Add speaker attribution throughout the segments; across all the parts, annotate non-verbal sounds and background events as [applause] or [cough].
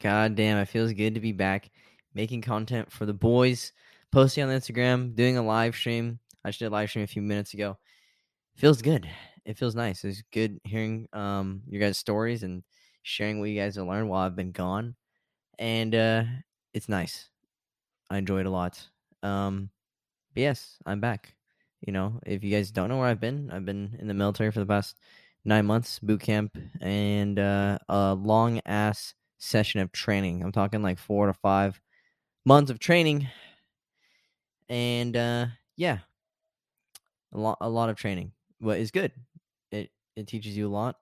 Speaker 1: God damn, it feels good to be back making content for the boys, posting on Instagram, doing a live stream. I just did a live stream a few minutes ago. Feels good. It feels nice. It's good hearing um your guys' stories and sharing what you guys have learned while I've been gone. And uh it's nice. I enjoy it a lot. Um but yes, I'm back. You know, if you guys don't know where I've been, I've been in the military for the past nine months, boot camp, and uh, a long ass session of training. I'm talking like four to five months of training, and uh, yeah, a lot a lot of training, but it's good. It it teaches you a lot.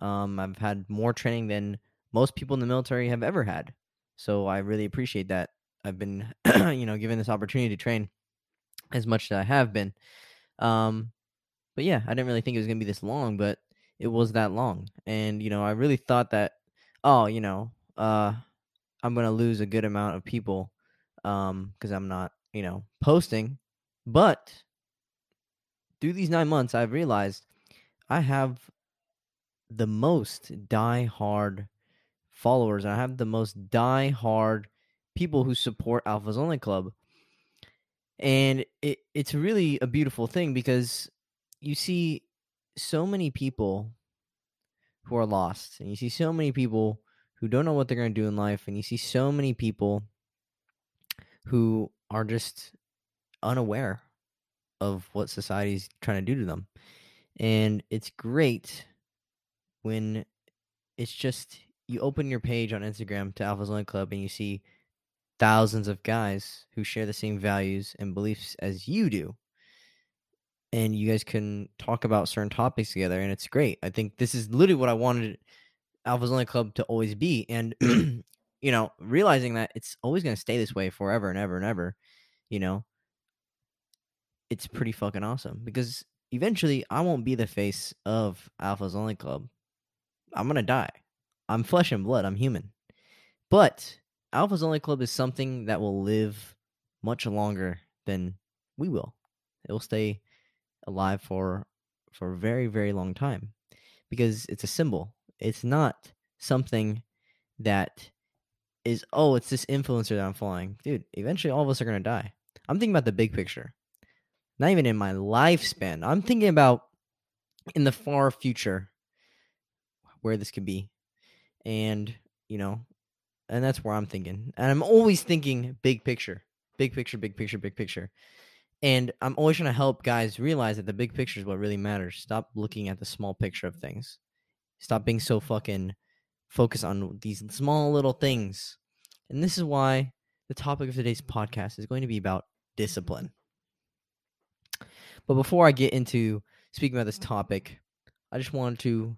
Speaker 1: Um, I've had more training than most people in the military have ever had, so I really appreciate that. I've been, [clears throat] you know, given this opportunity to train as much as I have been. Um, but yeah, I didn't really think it was gonna be this long, but it was that long. And, you know, I really thought that, oh, you know, uh, I'm to lose a good amount of people um, because I'm not, you know, posting. But through these nine months, I've realized I have the most die-hard followers. I have the most die-hard people who support Alphas Only Club. And it, it's really a beautiful thing because you see so many people who are lost, and you see so many people who don't know what they're going to do in life, and you see so many people who are just unaware of what society's trying to do to them. And it's great when it's just you open your page on Instagram to Alpha's Only Club and you see thousands of guys who share the same values and beliefs as you do and you guys can talk about certain topics together and it's great i think this is literally what i wanted alpha's only club to always be and [clears throat] mm-hmm. you know realizing that it's always going to stay this way forever and ever and ever you know it's pretty fucking awesome because eventually i won't be the face of alpha's only club. I'm going to die. I'm flesh and blood. I'm human. But alpha's only club is something that will live much longer than we will. It will stay alive for for a very very long time because it's a symbol it's not something that is oh it's this influencer that i'm following. Dude eventually all of us are going to die. I'm thinking about the big picture. Not even in my lifespan. I'm thinking about in the far future where this could be. And you know and that's where i'm thinking. And i'm always thinking big picture. Big picture big picture big picture. And I'm always trying to help guys realize that the big picture is what really matters. Stop looking at the small picture of things. Stop being so fucking focused on these small little things. And this is why the topic of today's podcast is going to be about discipline. But before I get into speaking about this topic, I just wanted to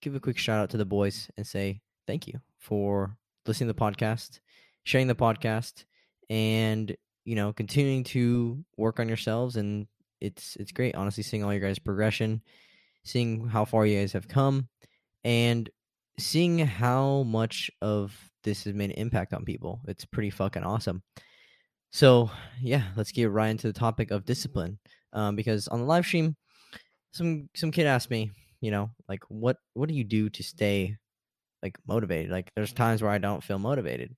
Speaker 1: give a quick shout out to the boys and say thank you for listening to the podcast, sharing the podcast, and you know, continuing to work on yourselves and it's it's great honestly seeing all your guys progression, seeing how far you guys have come and seeing how much of this has made an impact on people. It's pretty fucking awesome. So, yeah, let's get right into the topic of discipline. Um, because on the live stream, some some kid asked me, you know, like what what do you do to stay like motivated? Like there's times where I don't feel motivated.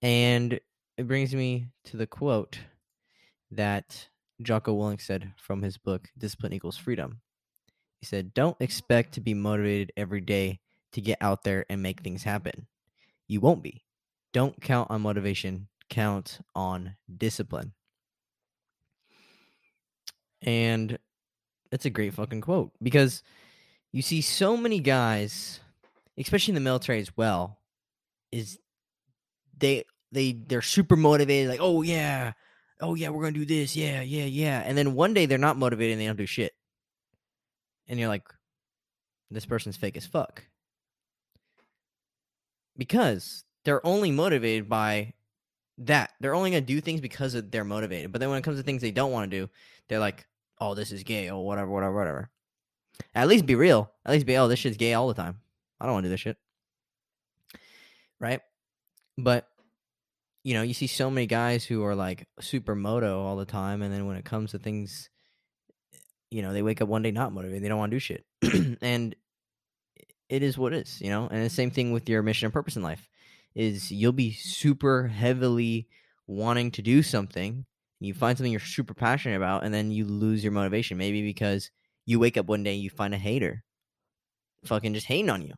Speaker 1: And it brings me to the quote that Jocko Willink said from his book Discipline Equals Freedom. He said, Don't expect to be motivated every day to get out there and make things happen. You won't be. Don't count on motivation, count on discipline. And it's a great fucking quote because you see so many guys, especially in the military as well, is they they they're super motivated, like, oh yeah, oh yeah, we're gonna do this, yeah, yeah, yeah. And then one day they're not motivated and they don't do shit. And you're like, this person's fake as fuck. Because they're only motivated by that. They're only gonna do things because they're motivated. But then when it comes to things they don't want to do, they're like, oh, this is gay, or whatever, whatever, whatever. At least be real. At least be, oh, this shit's gay all the time. I don't want to do this shit. Right? But you know, you see so many guys who are like super moto all the time, and then when it comes to things, you know, they wake up one day not motivated. They don't want to do shit, [clears throat] and it is what it is, you know. And the same thing with your mission and purpose in life. is you'll be super heavily wanting to do something you find something you're super passionate about and then you lose your motivation maybe because you wake up one day and you find a hater fucking just hating on you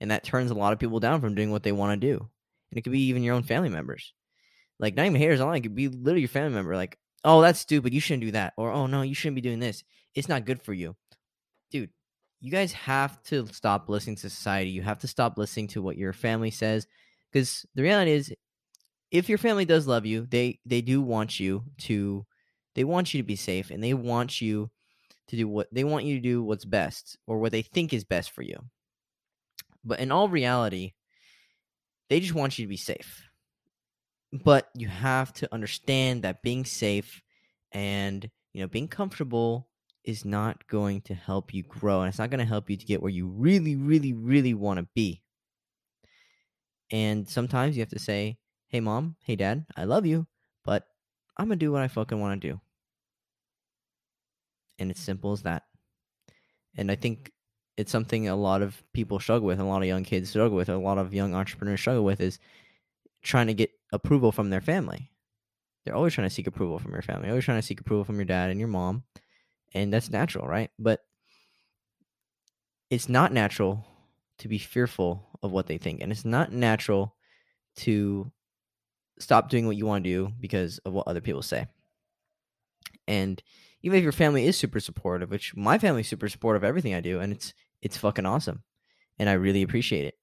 Speaker 1: and that turns a lot of people down from doing what they want to do and it could be even your own family members like not even haters online it could be literally your family member like oh that's stupid you shouldn't do that or oh no you shouldn't be doing this it's not good for you dude you guys have to stop listening to society you have to stop listening to what your family says because the reality is if your family does love you, they they do want you to they want you to be safe and they want you to do what they want you to do what's best or what they think is best for you. But in all reality, they just want you to be safe. But you have to understand that being safe and you know being comfortable is not going to help you grow and it's not going to help you to get where you really really really want to be. And sometimes you have to say, hey mom, hey dad, I love you, but I'm gonna do what I fucking want to do. And it's simple as that. And I think it's something a lot of people struggle with, a lot of young kids struggle with, a lot of young entrepreneurs struggle with is trying to get approval from their family. They're always trying to seek approval from your family, always trying to seek approval from your dad and your mom. And that's natural, right? But it's not natural to be fearful of what they think. And it's not natural to stop doing what you want to do because of what other people say. And even if your family is super supportive, which my family's super supportive of everything I do, and it's it's fucking awesome, and I really appreciate it.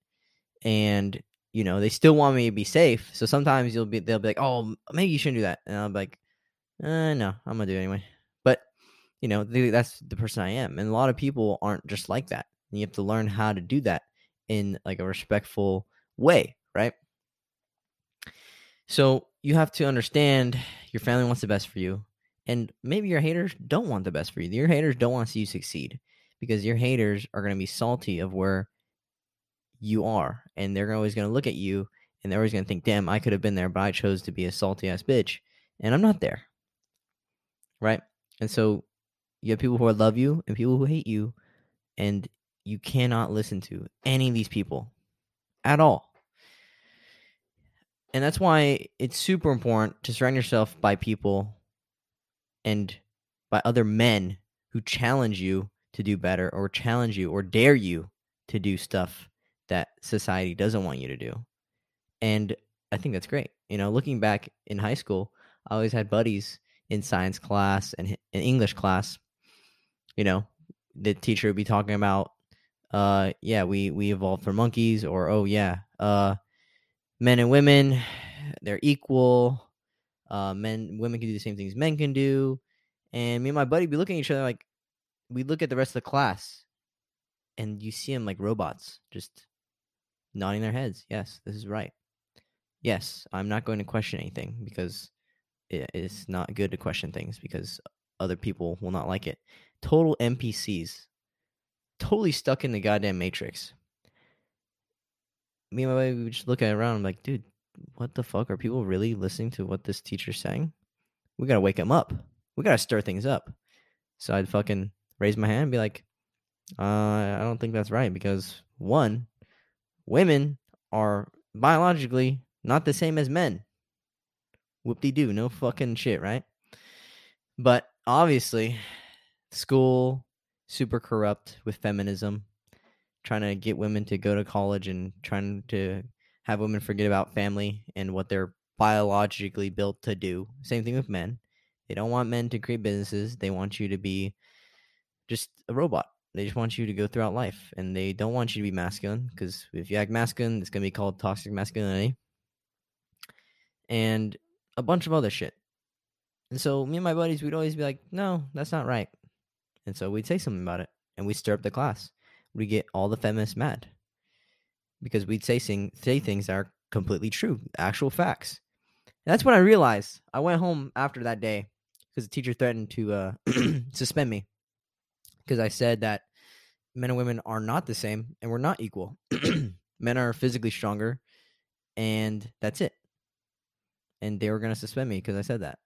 Speaker 1: And you know, they still want me to be safe, so sometimes you'll be they'll be like, "Oh, maybe you shouldn't do that," and I'll be like, uh, "No, I'm gonna do it anyway." But you know, that's the person I am, and a lot of people aren't just like that. And you have to learn how to do that in like a respectful way, right? So you have to understand your family wants the best for you. And maybe your haters don't want the best for you. Your haters don't want to see you succeed because your haters are going to be salty of where you are. And they're always going to look at you and they're always going to think, damn, I could have been there, but I chose to be a salty ass bitch. And I'm not there. Right? And so you have people who love you and people who hate you. And you cannot listen to any of these people at all and that's why it's super important to surround yourself by people and by other men who challenge you to do better or challenge you or dare you to do stuff that society doesn't want you to do. And I think that's great. You know, looking back in high school, I always had buddies in science class and in English class. You know, the teacher would be talking about, uh, yeah, we we evolved from monkeys, or oh yeah, uh, men and women, they're equal. Uh, men, women can do the same things men can do. And me and my buddy be looking at each other like we look at the rest of the class, and you see them like robots, just nodding their heads. Yes, this is right. Yes, I'm not going to question anything because it's not good to question things because other people will not like it. Total NPCs, totally stuck in the goddamn matrix me and my buddy we just look around. I'm like, dude, what the fuck? Are people really listening to what this teacher's saying? We gotta wake them up. We gotta stir things up. So I'd fucking raise my hand and be like, uh, I don't think that's right because one, women are biologically not the same as men. Whoop de doo, no fucking shit, right? But obviously, school super corrupt with feminism trying to get women to go to college and trying to have women forget about family and what they're biologically built to do. Same thing with men. They don't want men to create businesses. They want you to be just a robot. They just want you to go throughout life and they don't want you to be masculine because if you act masculine, it's going to be called toxic masculinity and a bunch of other shit. And so me and my buddies, we'd always be like, no, that's not right. And so we'd say something about it and we'd stir up the class we get all the feminists mad because we'd say sing, say things that are completely true, actual facts. And that's when I realized. I went home after that day because the teacher threatened to uh, [clears throat] suspend me because I said that men and women are not the same and we're not equal. [clears throat] men are physically stronger, and that's it. And they were going to suspend me because I said that.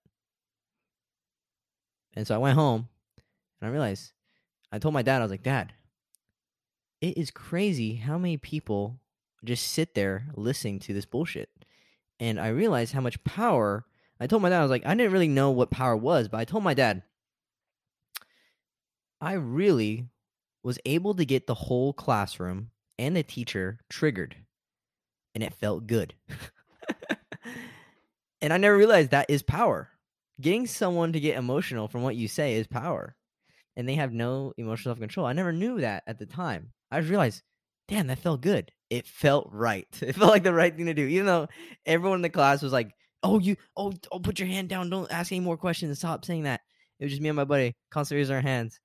Speaker 1: And so I went home and I realized I told my dad, I was like, Dad, it is crazy how many people just sit there listening to this bullshit. And I realized how much power. I told my dad, I was like, I didn't really know what power was, but I told my dad, I really was able to get the whole classroom and the teacher triggered, and it felt good. [laughs] and I never realized that is power. Getting someone to get emotional from what you say is power. And they have no emotional self control. I never knew that at the time. I just realized, damn, that felt good. It felt right. [laughs] It felt like the right thing to do. Even though everyone in the class was like, oh, you, oh, oh put your hand down. Don't ask any more questions. Stop saying that. It was just me and my buddy constantly raising our hands.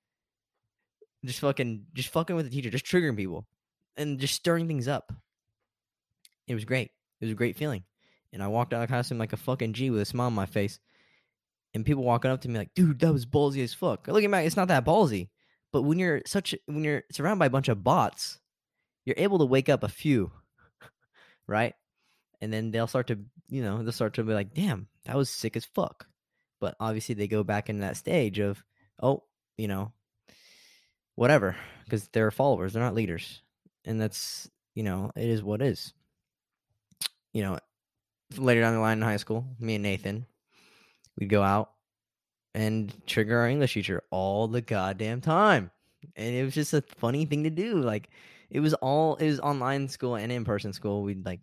Speaker 1: Just fucking, just fucking with the teacher, just triggering people and just stirring things up. It was great. It was a great feeling. And I walked out of the classroom like a fucking G with a smile on my face. And people walking up to me like, dude, that was ballsy as fuck. Looking back, it's not that ballsy. But when you're such when you're surrounded by a bunch of bots, you're able to wake up a few, [laughs] right? And then they'll start to, you know, they'll start to be like, damn, that was sick as fuck. But obviously they go back in that stage of, oh, you know, whatever, because they're followers, they're not leaders. And that's, you know, it is what is. You know, later down the line in high school, me and Nathan, we'd go out and trigger our English teacher all the goddamn time. And it was just a funny thing to do. Like it was all it was online school and in person school. We'd like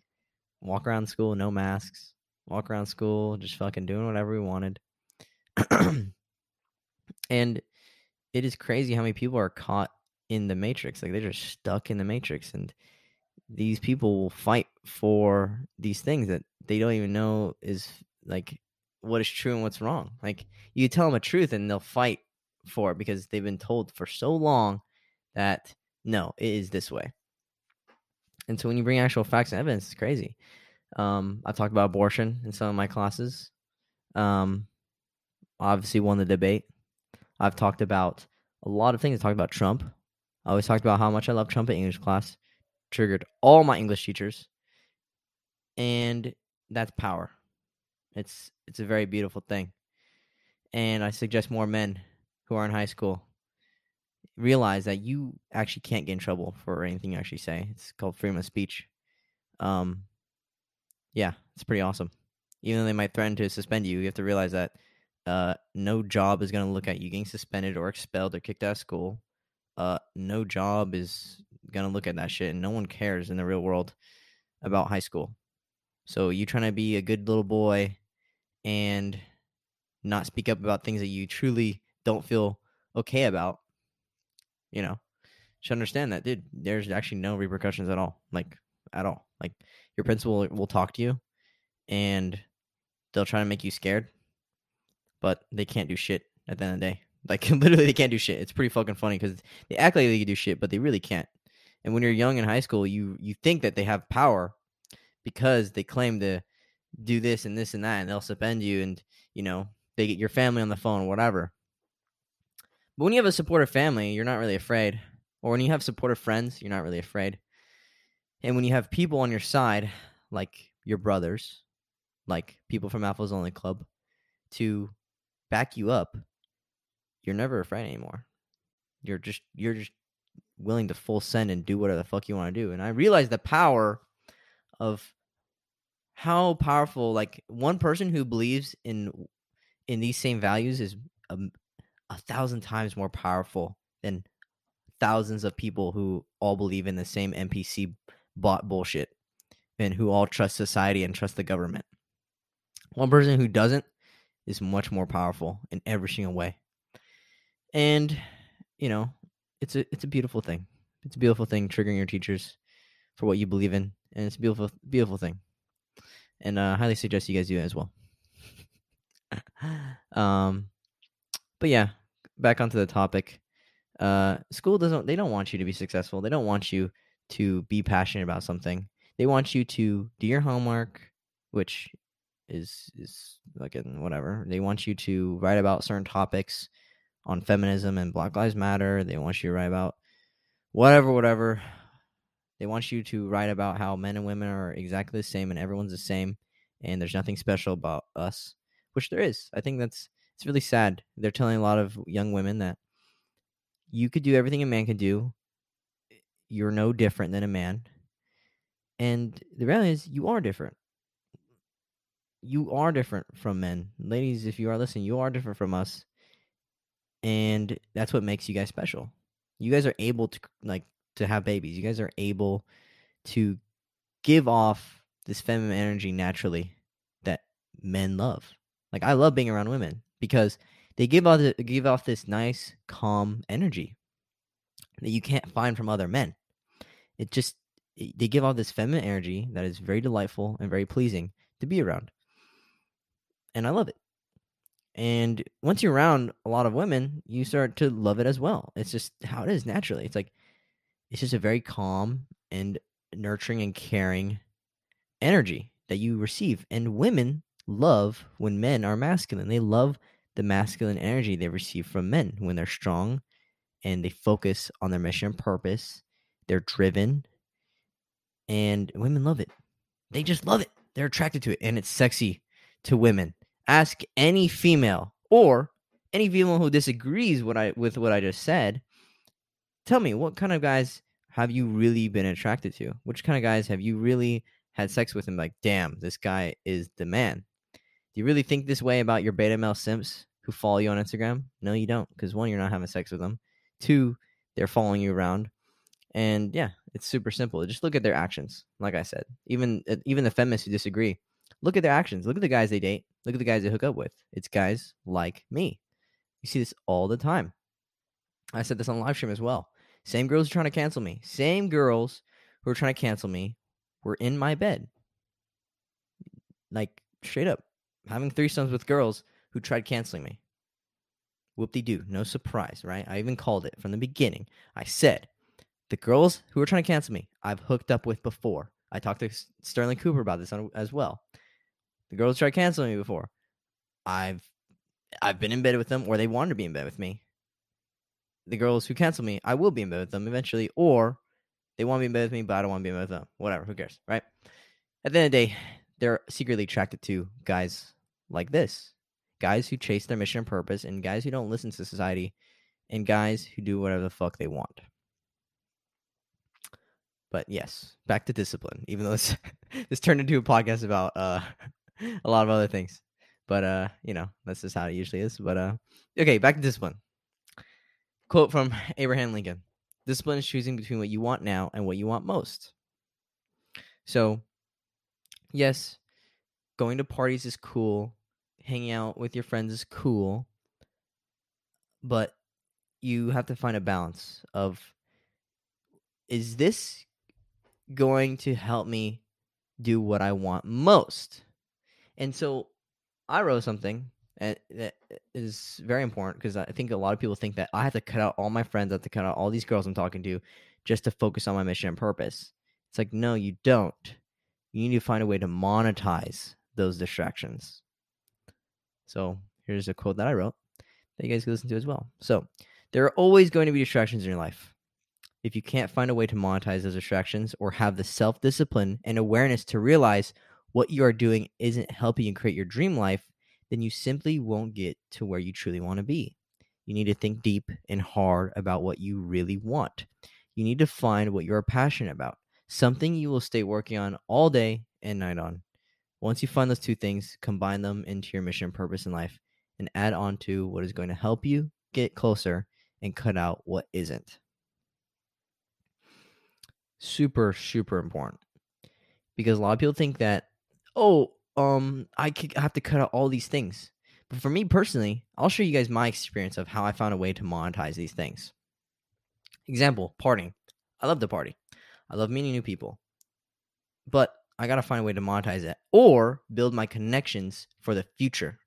Speaker 1: walk around school, no masks, walk around school, just fucking doing whatever we wanted. [clears throat] and it is crazy how many people are caught in the matrix. Like they're just stuck in the matrix and these people will fight for these things that they don't even know is like what is true and what's wrong. Like you tell them a truth and they'll fight for it because they've been told for so long that no, it is this way. And so when you bring actual facts and evidence, it's crazy. Um, I talked about abortion in some of my classes. Um, obviously won the debate. I've talked about a lot of things. I talked about Trump. I always talked about how much I love Trump in English class. Triggered all my English teachers. And that's power. It's it's a very beautiful thing. And I suggest more men who are in high school realize that you actually can't get in trouble for anything you actually say. It's called freedom of speech. Um yeah, it's pretty awesome. Even though they might threaten to suspend you, you have to realize that uh, no job is going to look at you getting suspended or expelled or kicked out of school. Uh, no job is going to look at that shit, and no one cares in the real world about high school. So you trying to be a good little boy and not speak up about things that you truly don't feel okay about, you know, should understand that, dude. There's actually no repercussions at all, like at all. Like your principal will talk to you, and they'll try to make you scared, but they can't do shit at the end of the day. [laughs] Like literally, they can't do shit. It's pretty fucking funny because they act like they can do shit, but they really can't. And when you're young in high school, you you think that they have power because they claim to do this and this and that, and they'll suspend you, and you know they get your family on the phone, whatever. But when you have a supportive family, you're not really afraid. Or when you have supportive friends, you're not really afraid. And when you have people on your side, like your brothers, like people from Alpha's Only Club, to back you up, you're never afraid anymore. You're just you're just willing to full send and do whatever the fuck you want to do. And I realized the power of how powerful like one person who believes in in these same values is a, a thousand times more powerful than thousands of people who all believe in the same NPC bought bullshit and who all trust society and trust the government. One person who doesn't is much more powerful in every single way. And you know, it's a it's a beautiful thing. It's a beautiful thing triggering your teachers for what you believe in, and it's a beautiful beautiful thing and uh, highly suggest you guys do it as well. [laughs] um, but yeah, back onto the topic. Uh, school doesn't. They don't want you to be successful. They don't want you to be passionate about something. They want you to do your homework, which is is like whatever. They want you to write about certain topics on feminism and Black Lives Matter. They want you to write about whatever, whatever. They want you to write about how men and women are exactly the same and everyone's the same and there's nothing special about us, which there is. I think that's it's really sad. They're telling a lot of young women that you could do everything a man can do. You're no different than a man. And the reality is, you are different. You are different from men. Ladies, if you are listening, you are different from us. And that's what makes you guys special. You guys are able to like to have babies. You guys are able to give off this feminine energy naturally that men love. Like I love being around women because they give off the, give off this nice calm energy that you can't find from other men. It just they give off this feminine energy that is very delightful and very pleasing to be around. And I love it. And once you're around a lot of women, you start to love it as well. It's just how it is naturally. It's like it's just a very calm and nurturing and caring energy that you receive. And women love when men are masculine. They love the masculine energy they receive from men when they're strong and they focus on their mission and purpose. They're driven. And women love it. They just love it. They're attracted to it. And it's sexy to women. Ask any female or any female who disagrees what I with what I just said. Tell me what kind of guys have you really been attracted to? Which kind of guys have you really had sex with and like, damn, this guy is the man? Do you really think this way about your beta male simps who follow you on Instagram? No, you don't, because one, you're not having sex with them. Two, they're following you around. And yeah, it's super simple. Just look at their actions. Like I said, even uh, even the feminists who disagree, look at their actions. Look at the guys they date. Look at the guys they hook up with. It's guys like me. You see this all the time. I said this on live stream as well. Same girls are trying to cancel me. Same girls who are trying to cancel me were in my bed. Like straight up, having threesomes with girls who tried canceling me. Whoop de doo. No surprise, right? I even called it from the beginning. I said, the girls who were trying to cancel me, I've hooked up with before. I talked to Sterling Cooper about this as well. The girls tried canceling me before. I've I've been in bed with them, or they wanted to be in bed with me the girls who cancel me, I will be in bed with them eventually, or they want to be in bed with me, but I don't want to be in bed with them. Whatever, who cares, right? At the end of the day, they're secretly attracted to guys like this guys who chase their mission and purpose, and guys who don't listen to society, and guys who do whatever the fuck they want. But yes, back to discipline. Even though this [laughs] this turned into a podcast about uh, [laughs] [laughs] a lot of other things, but uh, you know that's just how it usually is. But uh, okay, back to discipline. Quote from [laughs] Abraham Lincoln Discipline is choosing between what you want now and what you want most. So, yes, going to parties is cool, hanging out with your friends is cool, but you have to find a balance of is this going to help me do what I want most? And so I wrote something and that is very important because I think a lot of people think that I have to cut out all my friends, I have to cut out all these girls I'm talking to just to focus on my mission and purpose. It's like, no, you don't. You need to find a way to monetize those distractions. So here's a quote that I wrote that you guys can listen to as well. So there are always going to be distractions in your life. If you can't find a way to monetize those distractions or have the self discipline and awareness to realize what you are doing isn't helping you create your dream life, then you simply won't get to where you truly want to be. You need to think deep and hard about what you really want. You need to find what you're passionate about, something you will stay working on all day and night on. Once you find those two things, combine them into your mission and purpose in life and add on to what is going to help you get closer and cut out what isn't. Super, super important. Because a lot of people think that, oh, um I could have to cut out all these things. But for me personally, I'll show you guys my experience of how I found a way to monetize these things. Example, partying. I love to party. I love meeting new people. But I got to find a way to monetize it or build my connections for the future.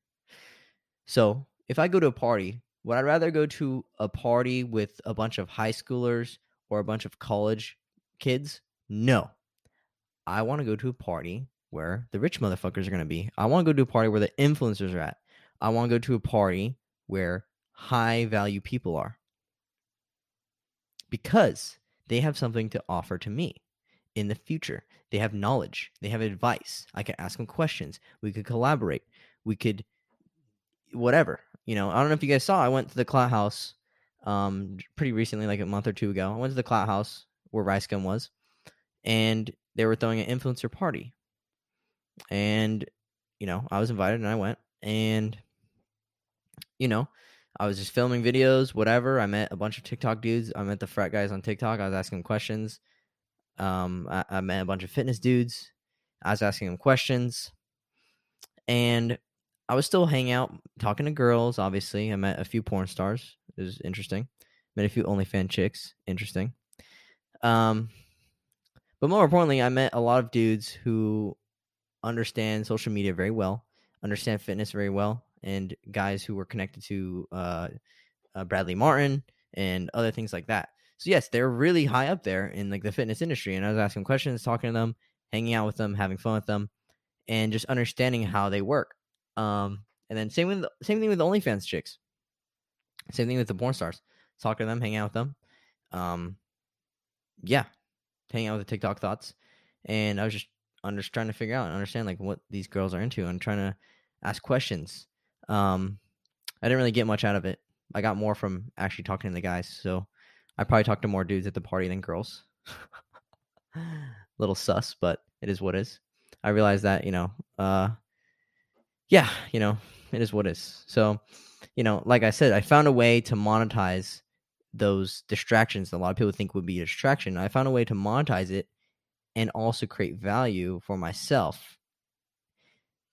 Speaker 1: So, if I go to a party, would I rather go to a party with a bunch of high schoolers or a bunch of college kids? No. I want to go to a party where the rich motherfuckers are going to be. I want to go to a party where the influencers are at. I want to go to a party where high value people are because they have something to offer to me in the future. They have knowledge, they have advice. I can ask them questions. We could collaborate. We could, whatever. You know, I don't know if you guys saw, I went to the Clout House um, pretty recently, like a month or two ago. I went to the Clout House where RiceGum was. And they were throwing an influencer party. And, you know, I was invited and I went. And, you know, I was just filming videos, whatever. I met a bunch of TikTok dudes. I met the frat guys on TikTok. I was asking questions. Um, I, I met a bunch of fitness dudes. I was asking them questions. And I was still hanging out, talking to girls, obviously. I met a few porn stars. It was interesting. Met a few OnlyFans chicks. Interesting. Um, but more importantly, I met a lot of dudes who understand social media very well, understand fitness very well, and guys who were connected to uh, uh, Bradley Martin and other things like that. So yes, they're really high up there in like the fitness industry. And I was asking questions, talking to them, hanging out with them, having fun with them, and just understanding how they work. Um, and then same with same thing with OnlyFans chicks. Same thing with the porn stars. Talking to them, hanging out with them. Um, yeah, hanging out with the TikTok thoughts, and I was just Just trying to figure out and understand like what these girls are into and trying to ask questions. Um, I didn't really get much out of it. I got more from actually talking to the guys. So I probably talked to more dudes at the party than girls. [laughs] Little sus, but it is what is. I realized that you know, uh, yeah, you know, it is what is. So, you know, like I said, I found a way to monetize those distractions that a lot of people think would be a distraction. I found a way to monetize it and also create value for myself.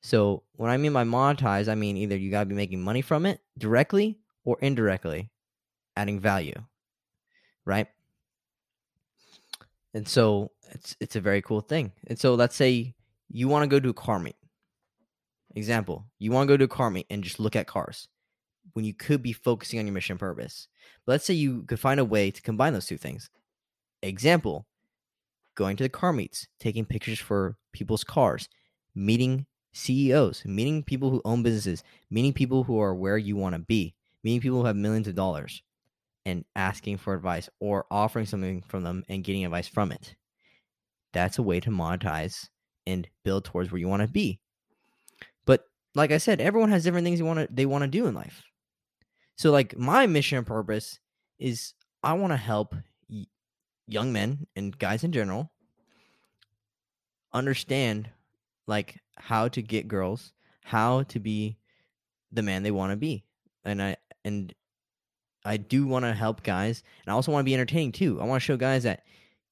Speaker 1: So, when I mean by monetize, I mean either you got to be making money from it directly or indirectly, adding value, right? And so it's it's a very cool thing. And so let's say you want to go to a car meet. Example, you want to go to a car meet and just look at cars when you could be focusing on your mission purpose. But let's say you could find a way to combine those two things. Example, going to the car meets, taking pictures for people's cars, meeting CEOs, meeting people who own businesses, meeting people who are where you want to be, meeting people who have millions of dollars, and asking for advice or offering something from them and getting advice from it. That's a way to monetize and build towards where you want to be. But like I said, everyone has different things they want to they want to do in life. So like my mission and purpose is I want to help young men and guys in general understand like how to get girls, how to be the man they want to be. And I and I do want to help guys, and I also want to be entertaining too. I want to show guys that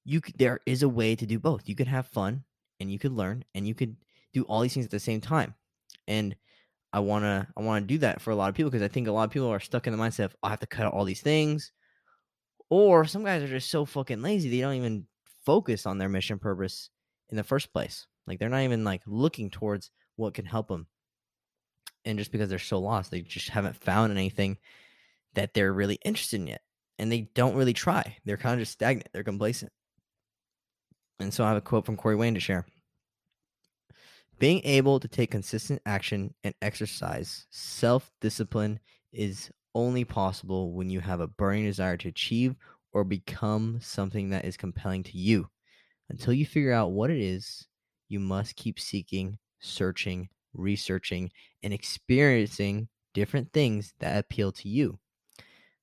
Speaker 1: you there is a way to do both. You could have fun and you could learn and you could do all these things at the same time. And I want to I want to do that for a lot of people because I think a lot of people are stuck in the mindset of I have to cut out all these things or some guys are just so fucking lazy they don't even focus on their mission purpose in the first place. Like they're not even like looking towards what can help them. And just because they're so lost, they just haven't found anything that they're really interested in yet. And they don't really try. They're kind of just stagnant. They're complacent. And so I have a quote from Corey Wayne to share. Being able to take consistent action and exercise self discipline is only possible when you have a burning desire to achieve or become something that is compelling to you. Until you figure out what it is, you must keep seeking, searching, researching, and experiencing different things that appeal to you.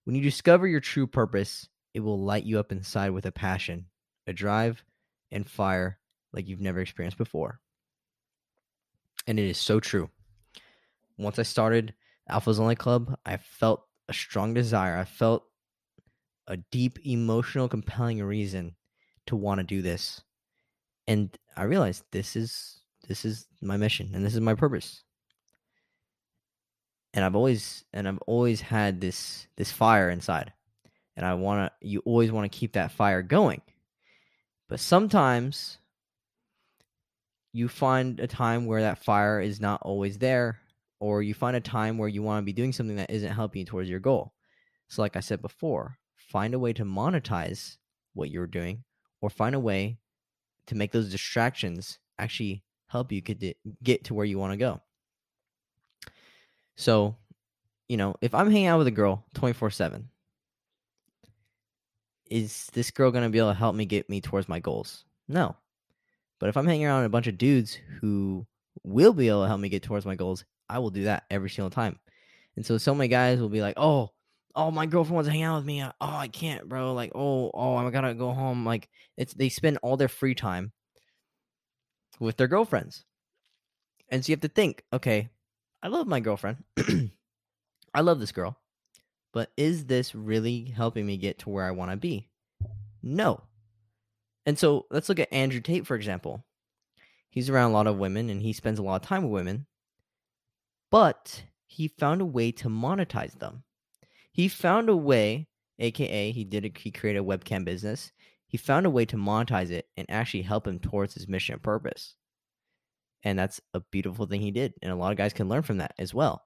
Speaker 1: When you discover your true purpose, it will light you up inside with a passion, a drive, and fire like you've never experienced before. And it is so true. Once I started Alpha's Only Club, I felt a strong desire. I felt a deep, emotional, compelling reason to want to do this. And I realized this is this is my mission and this is my purpose. And I've always and I've always had this this fire inside. And I want to you always want to keep that fire going. But sometimes you find a time where that fire is not always there or you find a time where you want to be doing something that isn't helping you towards your goal. So, like I said before, find a way to monetize what you're doing, or find a way to make those distractions actually help you get to, where you want to go. So, you know, if I'm hanging out with a girl 24 7, is this girl going to be able to help me get me towards my goals? No. But if I'm hanging around a bunch of dudes who will be able to help me get towards my goals, I will do that every single time. And so so many guys will be like, "Oh, oh, my girlfriend wants to hang out with me. Oh, I can't, bro. Like, oh, oh, I gotta go home. Like, it's they spend all their free time with their girlfriends. And so you have to think, okay, I love my girlfriend. [clears throat] I love this girl. But is this really helping me get to where I want to be? No. And so let's look at Andrew Tate, for example. He's around a lot of women and he spends a lot of time with women, but he found a way to monetize them. He found a way, aka he did a, he created a webcam business. He found a way to monetize it and actually help him towards his mission and purpose. And that's a beautiful thing he did, and a lot of guys can learn from that as well.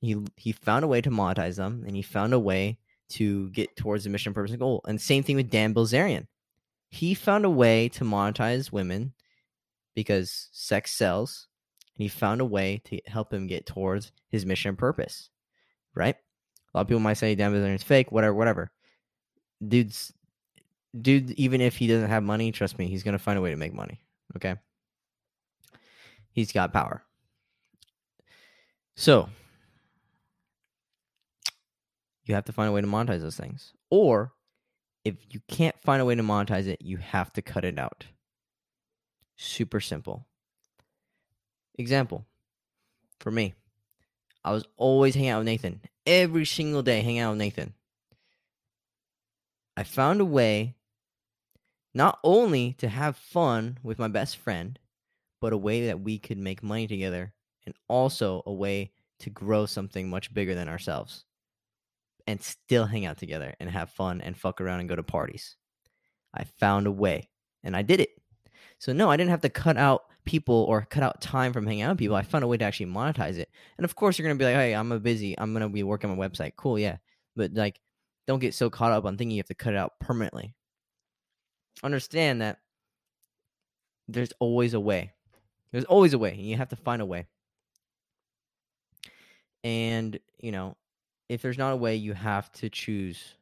Speaker 1: He he found a way to monetize them, and he found a way to get towards the mission, purpose, and goal. And same thing with Dan Bilzerian. He found a way to monetize women because sex sells, and he found a way to help him get towards his mission and purpose. Right? A lot of people might say Dan is fake, whatever, whatever. Dude's dude, even if he doesn't have money, trust me, he's gonna find a way to make money. Okay. He's got power. So you have to find a way to monetize those things. Or if you can't find a way to monetize it, you have to cut it out. Super simple. Example for me, I was always hanging out with Nathan. Every single day, hanging out with Nathan. I found a way not only to have fun with my best friend, but a way that we could make money together and also a way to grow something much bigger than ourselves and still hang out together and have fun and fuck around and go to parties. I found a way and I did it. So, no, I didn't have to cut out people or cut out time from hanging out with people. I found a way to actually monetize it. And of course, you're going to be like, hey, I'm a busy, I'm going to be working on my website. Cool, yeah. But like, don't get so caught up on thinking you have to cut it out permanently. Understand that there's always a way. There's always a way, and you have to find a way. And, you know, if there's not a way, you have to choose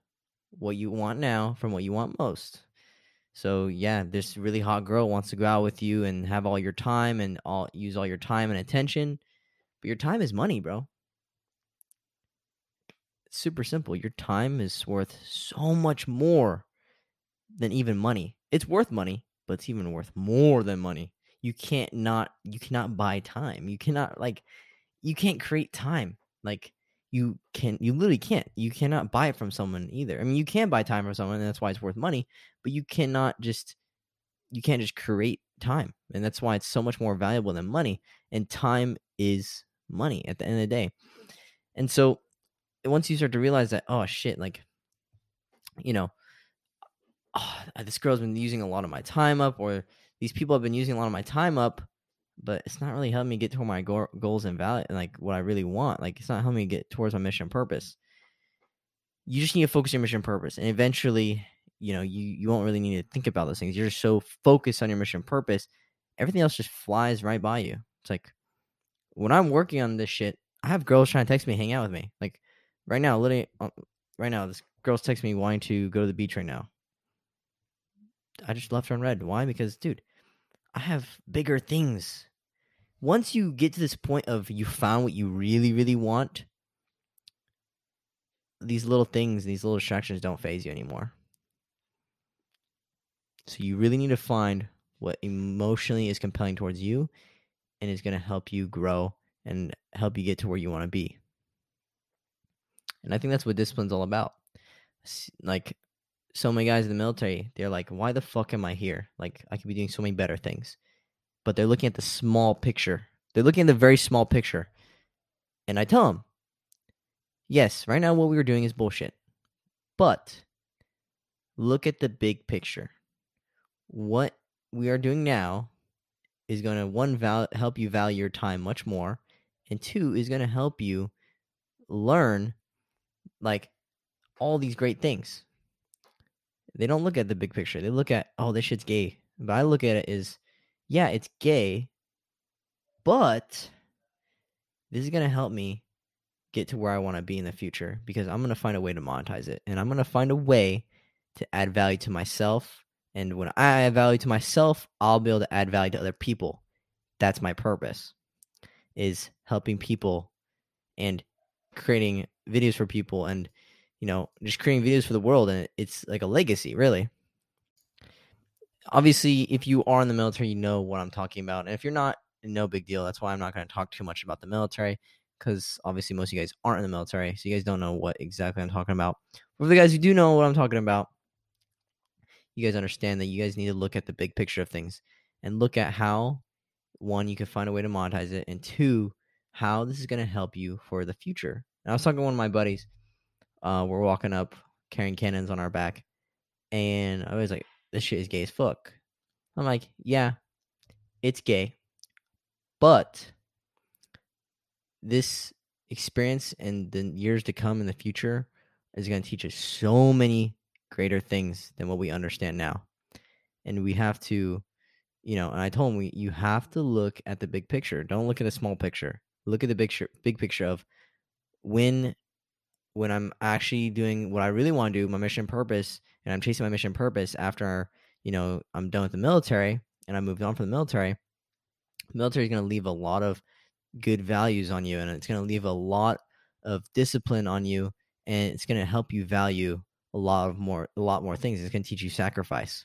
Speaker 1: what you want now from what you want most. So yeah, this really hot girl wants to go out with you and have all your time and all use all your time and attention. But your time is money, bro. It's super simple. Your time is worth so much more than even money. It's worth money, but it's even worth more than money. You can't not you cannot buy time. You cannot like you can't create time. Like you can you literally can't you cannot buy it from someone either. I mean you can buy time from someone and that's why it's worth money but you cannot just you can't just create time and that's why it's so much more valuable than money and time is money at the end of the day. And so once you start to realize that oh shit like you know oh, this girl's been using a lot of my time up or these people have been using a lot of my time up but it's not really helping me get to my go- goals and value and like what I really want. Like it's not helping me get towards my mission purpose. You just need to focus your mission purpose, and eventually, you know, you you won't really need to think about those things. You're so focused on your mission purpose, everything else just flies right by you. It's like when I'm working on this shit, I have girls trying to text me, hang out with me. Like right now, literally, uh, right now, this girl's texting me wanting to go to the beach right now. I just left her on read. Why? Because, dude, I have bigger things. Once you get to this point of you found what you really, really want, these little things, these little distractions don't faze you anymore. So you really need to find what emotionally is compelling towards you and is going to help you grow and help you get to where you want to be. And I think that's what discipline's all about. Like so many guys in the military, they're like, why the fuck am I here? Like, I could be doing so many better things. But they're looking at the small picture. They're looking at the very small picture. And I tell them, yes, right now what we were doing is bullshit. But look at the big picture. What we are doing now is going to, one, val- help you value your time much more. And two, is going to help you learn, like, all these great things they don't look at the big picture. They look at, oh, this shit's gay. But I look at it as, yeah, it's gay, but this is going to help me get to where I want to be in the future because I'm going to find a way to monetize it. And I'm going to find a way to add value to myself. And when I add value to myself, I'll be able to add value to other people. That's my purpose is helping people and creating videos for people and you know, just creating videos for the world, and it's like a legacy, really. obviously, if you are in the military, you know what I'm talking about. And if you're not, no big deal. That's why I'm not going to talk too much about the military because obviously most of you guys aren't in the military, so you guys don't know what exactly I'm talking about. But for the guys who do know what I'm talking about, you guys understand that you guys need to look at the big picture of things and look at how one you can find a way to monetize it, and two, how this is going to help you for the future. And I was talking to one of my buddies. Uh, we're walking up carrying cannons on our back, and I was like, "This shit is gay as fuck." I'm like, "Yeah, it's gay, but this experience and the years to come in the future is going to teach us so many greater things than what we understand now. And we have to, you know, and I told him we you have to look at the big picture. Don't look at the small picture. Look at the big picture, big picture of when when I'm actually doing what I really want to do, my mission purpose, and I'm chasing my mission purpose after, you know, I'm done with the military and I moved on from the military. The military is going to leave a lot of good values on you and it's going to leave a lot of discipline on you and it's going to help you value a lot of more a lot more things. It's going to teach you sacrifice.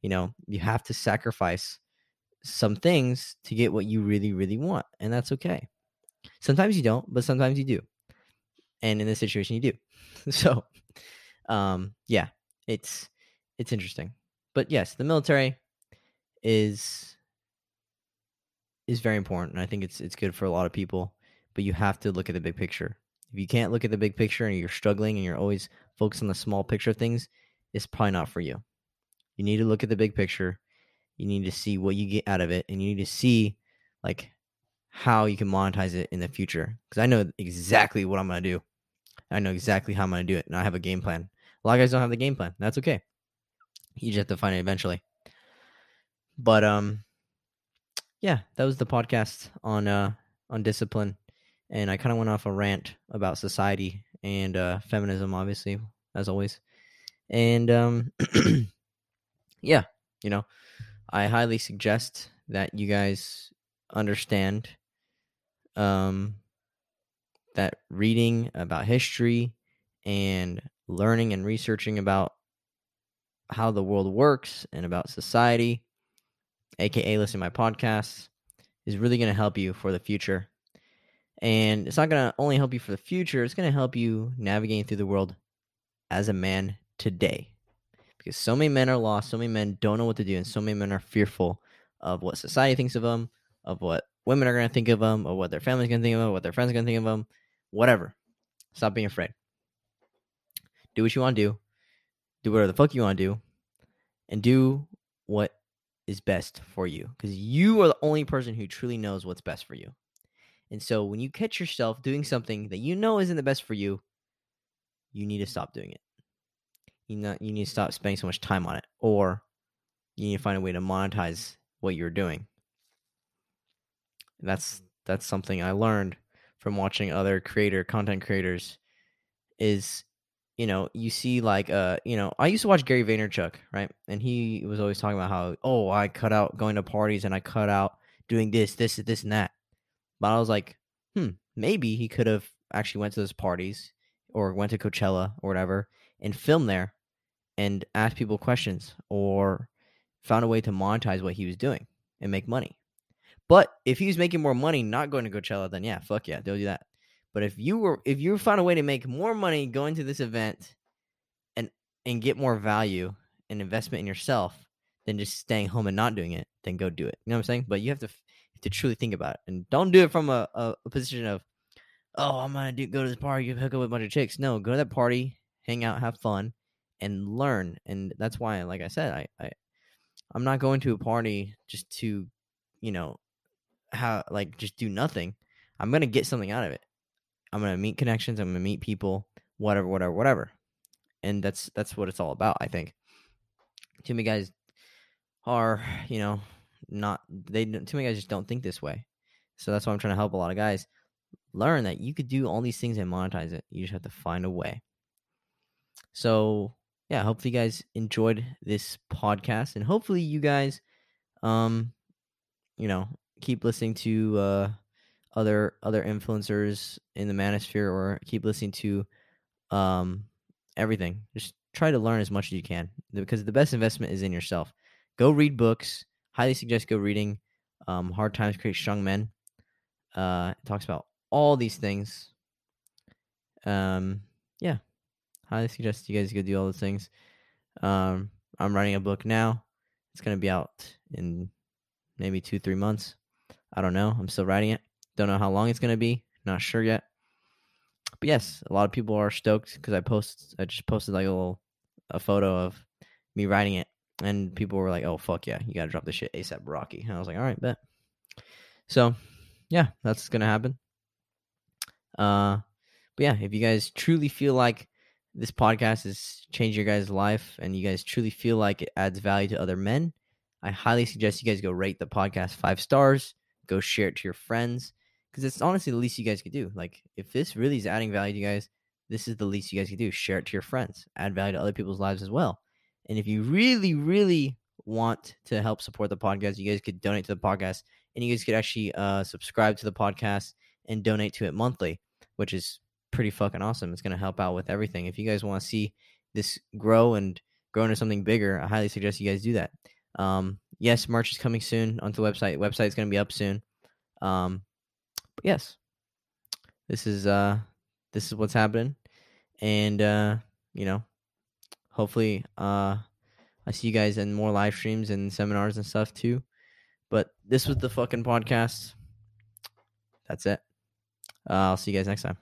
Speaker 1: You know you have to sacrifice some things to get what you really really want and that's okay. Sometimes you don't but sometimes you do and in this situation you do [laughs] so um yeah it's it's interesting but yes the military is is very important. And I think it's it's good for a lot of people, but you have to look at the big picture. If you can't look at the big picture and you're struggling and you're always focused on the small picture of things, it's probably not for you. You need to look at the big picture. You need to see what you get out of it, and you need to see like how you can monetize it in the future. Because I know exactly what I'm gonna do. I know exactly how I'm gonna do it, and I have a game plan. A lot of guys don't have the game plan. That's okay. You just have to find it eventually. But um, yeah, that was the podcast on uh on discipline, and I kind of went off a rant about society and uh, feminism, obviously, as always, and um, [clears throat] yeah, you know, I highly suggest that you guys understand um that reading about history and learning and researching about how the world works and about society aka listening to my podcasts, is really going to help you for the future. And it's not going to only help you for the future, it's going to help you navigating through the world as a man today. Because so many men are lost, so many men don't know what to do, and so many men are fearful of what society thinks of them, of what women are going to think of them, of what their family's going to think of them, what their friends are going to think of them, whatever. Stop being afraid. Do what you want to do. Do whatever the fuck you want to do. And do what is best for you because you are the only person who truly knows what's best for you. And so when you catch yourself doing something that you know isn't the best for you, you need to stop doing it. You you need to stop spending so much time on it, or you need to find a way to monetize what you're doing. That's that's something I learned from watching other creator content creators is you know, you see like uh, you know, I used to watch Gary Vaynerchuk, right? And he was always talking about how, oh, I cut out going to parties and I cut out doing this, this, this, and that. But I was like, hmm, maybe he could have actually went to those parties or went to Coachella or whatever and filmed there and asked people questions or found a way to monetize what he was doing and make money. But if he's making more money not going to Coachella, then yeah, fuck yeah, they'll do that. But if you were if you found a way to make more money going to this event and and get more value and investment in yourself than just staying home and not doing it, then go do it. You know what I'm saying? But you have to have to truly think about it and don't do it from a, a, a position of, oh, I'm gonna do go to this party, hook up with a bunch of chicks. No, go to that party, hang out, have fun, and learn. And that's why, like I said, I, I I'm not going to a party just to, you know, how like just do nothing. I'm gonna get something out of it. I'm gonna meet connections. I'm gonna meet people. Whatever, whatever, whatever. And that's that's what it's all about. I think. Too many guys are, you know, not they. Too many guys just don't think this way. So that's why I'm trying to help a lot of guys learn that you could do all these things and monetize it. You just have to find a way. So yeah, hopefully you guys enjoyed this podcast, and hopefully you guys, um, you know, keep listening to uh other other influencers in the manosphere or keep listening to um everything just try to learn as much as you can because the best investment is in yourself go read books. Highly suggest go reading um, Hard Times Create Strong Men. Uh, it talks about all these things. Um, yeah, highly suggest you guys go do all those things. Um, I'm writing a book now. It's gonna be out in maybe two, three months. I don't know. I'm still writing it. Don't know how long it's gonna be. Not sure yet. But yes, a lot of people are stoked because I post. I just posted like a little a photo of me writing it, and people were like, "Oh fuck yeah, you gotta drop this shit ASAP, Rocky." And I was like, "All right, bet." So, yeah, that's gonna happen. Uh, but yeah, if you guys truly feel like this podcast has changed your guys' life and you guys truly feel like it adds value to other men, I highly suggest you guys go rate the podcast five stars, go share it to your friends, because it's honestly the least you guys could do. Like, if this really is adding value to you guys, this is the least you guys can do. Share it to your friends, add value to other people's lives as well. And if you really, really want to help support the podcast, you guys could donate to the podcast and you guys could actually uh, subscribe to the podcast and donate to it monthly, which is pretty fucking awesome. It's going to help out with everything. If you guys want to see this grow and grow into something bigger, I highly suggest you guys do that. Um, yes, merch is coming soon onto the website. The website's going to be up soon. Um, but yes, this is uh, this is what's happening, and uh, you know, hopefully, uh, I see you guys in more live streams and seminars and stuff too. But this was the fucking podcast. That's it. Uh, I'll see you guys next time.